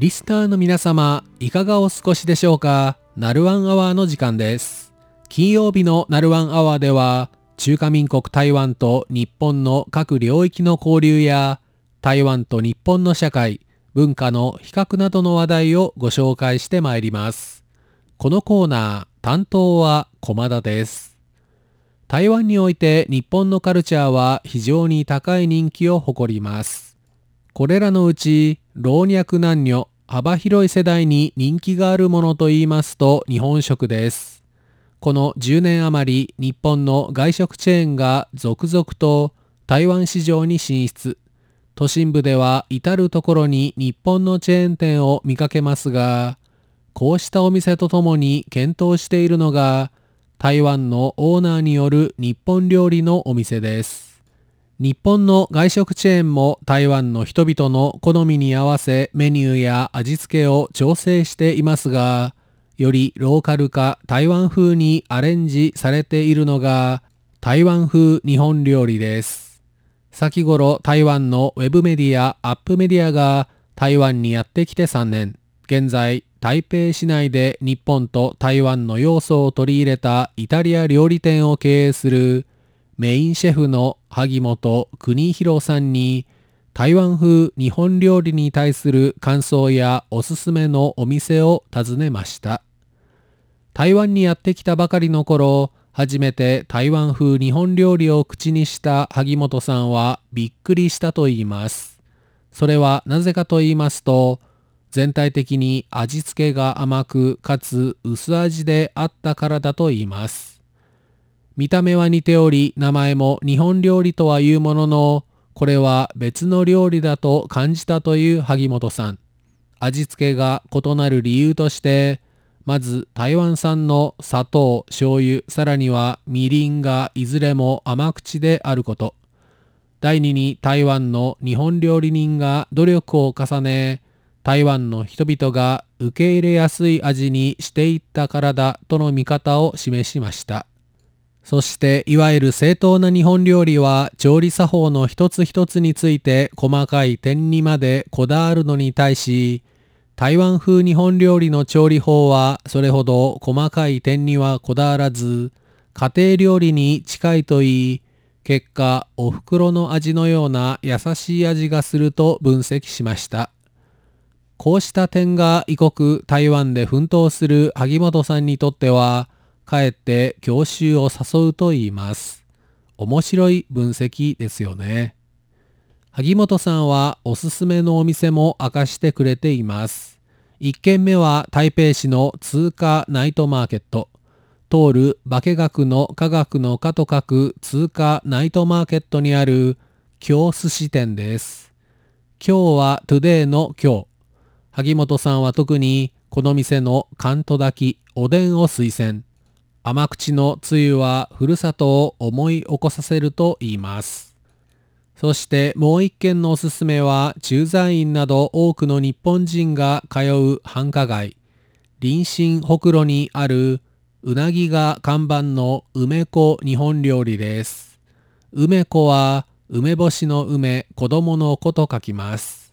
リスターの皆様、いかがお過ごしでしょうか？ナルワンアワーの時間です。金曜日のナルワンアワーでは、中華民国台湾と日本の各領域の交流や、台湾と日本の社会、文化の比較などの話題をご紹介してまいります。このコーナー、担当は駒田です。台湾において日本のカルチャーは非常に高い人気を誇ります。これらのうち老若男女幅広い世代に人気があるものと言いますと日本食です。この10年余り日本の外食チェーンが続々と台湾市場に進出。都心部では至る所に日本のチェーン店を見かけますが、こうしたお店とともに検討しているのが台湾のオーナーによる日本料理のお店です。日本の外食チェーンも台湾の人々の好みに合わせメニューや味付けを調整していますが、よりローカル化台湾風にアレンジされているのが台湾風日本料理です。先頃台湾のウェブメディアアップメディアが台湾にやってきて3年。現在台北市内で日本と台湾の要素を取り入れたイタリア料理店を経営するメインシェフの萩本邦弘さんに台湾風日本料理に対する感想やおすすめのお店を訪ねました。台湾にやってきたばかりの頃、初めて台湾風日本料理を口にした萩本さんはびっくりしたと言います。それはなぜかと言いますと、全体的に味付けが甘くかつ薄味であったからだと言います。見た目は似ており名前も日本料理とはいうもののこれは別の料理だと感じたという萩本さん。味付けが異なる理由としてまず台湾産の砂糖、醤油、さらにはみりんがいずれも甘口であること。第二に台湾の日本料理人が努力を重ね台湾の人々が受け入れやすい味にしていったからだとの見方を示しました。そしていわゆる正当な日本料理は調理作法の一つ一つについて細かい点にまでこだわるのに対し台湾風日本料理の調理法はそれほど細かい点にはこだわらず家庭料理に近いといい結果お袋の味のような優しい味がすると分析しました。こうした点が異国台湾で奮闘する萩本さんにとっては、かえって郷愁を誘うと言います。面白い分析ですよね。萩本さんはおすすめのお店も明かしてくれています。1軒目は台北市の通化ナイトマーケット。通る化学の化学の化と書く通化ナイトマーケットにある京寿司店です。今日は today の今日。萩本さんは特にこの店の関東炊きおでんを推薦甘口のつゆはふるさとを思い起こさせると言います。そしてもう一軒のおすすめは駐在員など多くの日本人が通う繁華街林心ほくろにあるうなぎが看板の梅子日本料理です。梅子は梅干しの梅子供の子と書きます。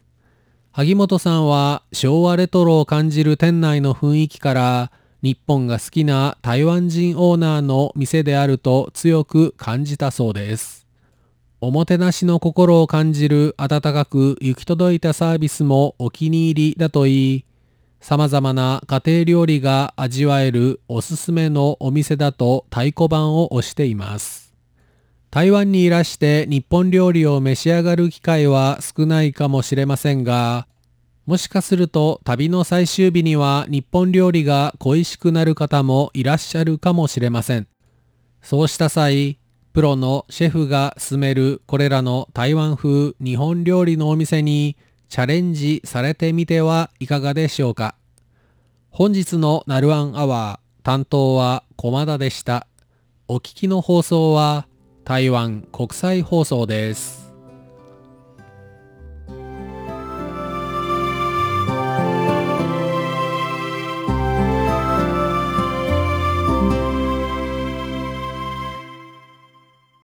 萩本さんは昭和レトロを感じる店内の雰囲気から日本が好きな台湾人オーナーの店であると強く感じたそうです。おもてなしの心を感じる温かく行き届いたサービスもお気に入りだといい、様々な家庭料理が味わえるおすすめのお店だと太鼓判を押しています。台湾にいらして日本料理を召し上がる機会は少ないかもしれませんが、もしかすると旅の最終日には日本料理が恋しくなる方もいらっしゃるかもしれません。そうした際、プロのシェフが勧めるこれらの台湾風日本料理のお店にチャレンジされてみてはいかがでしょうか。本日のナルワンアワー担当は駒田でした。お聞きの放送は台湾国際放送です。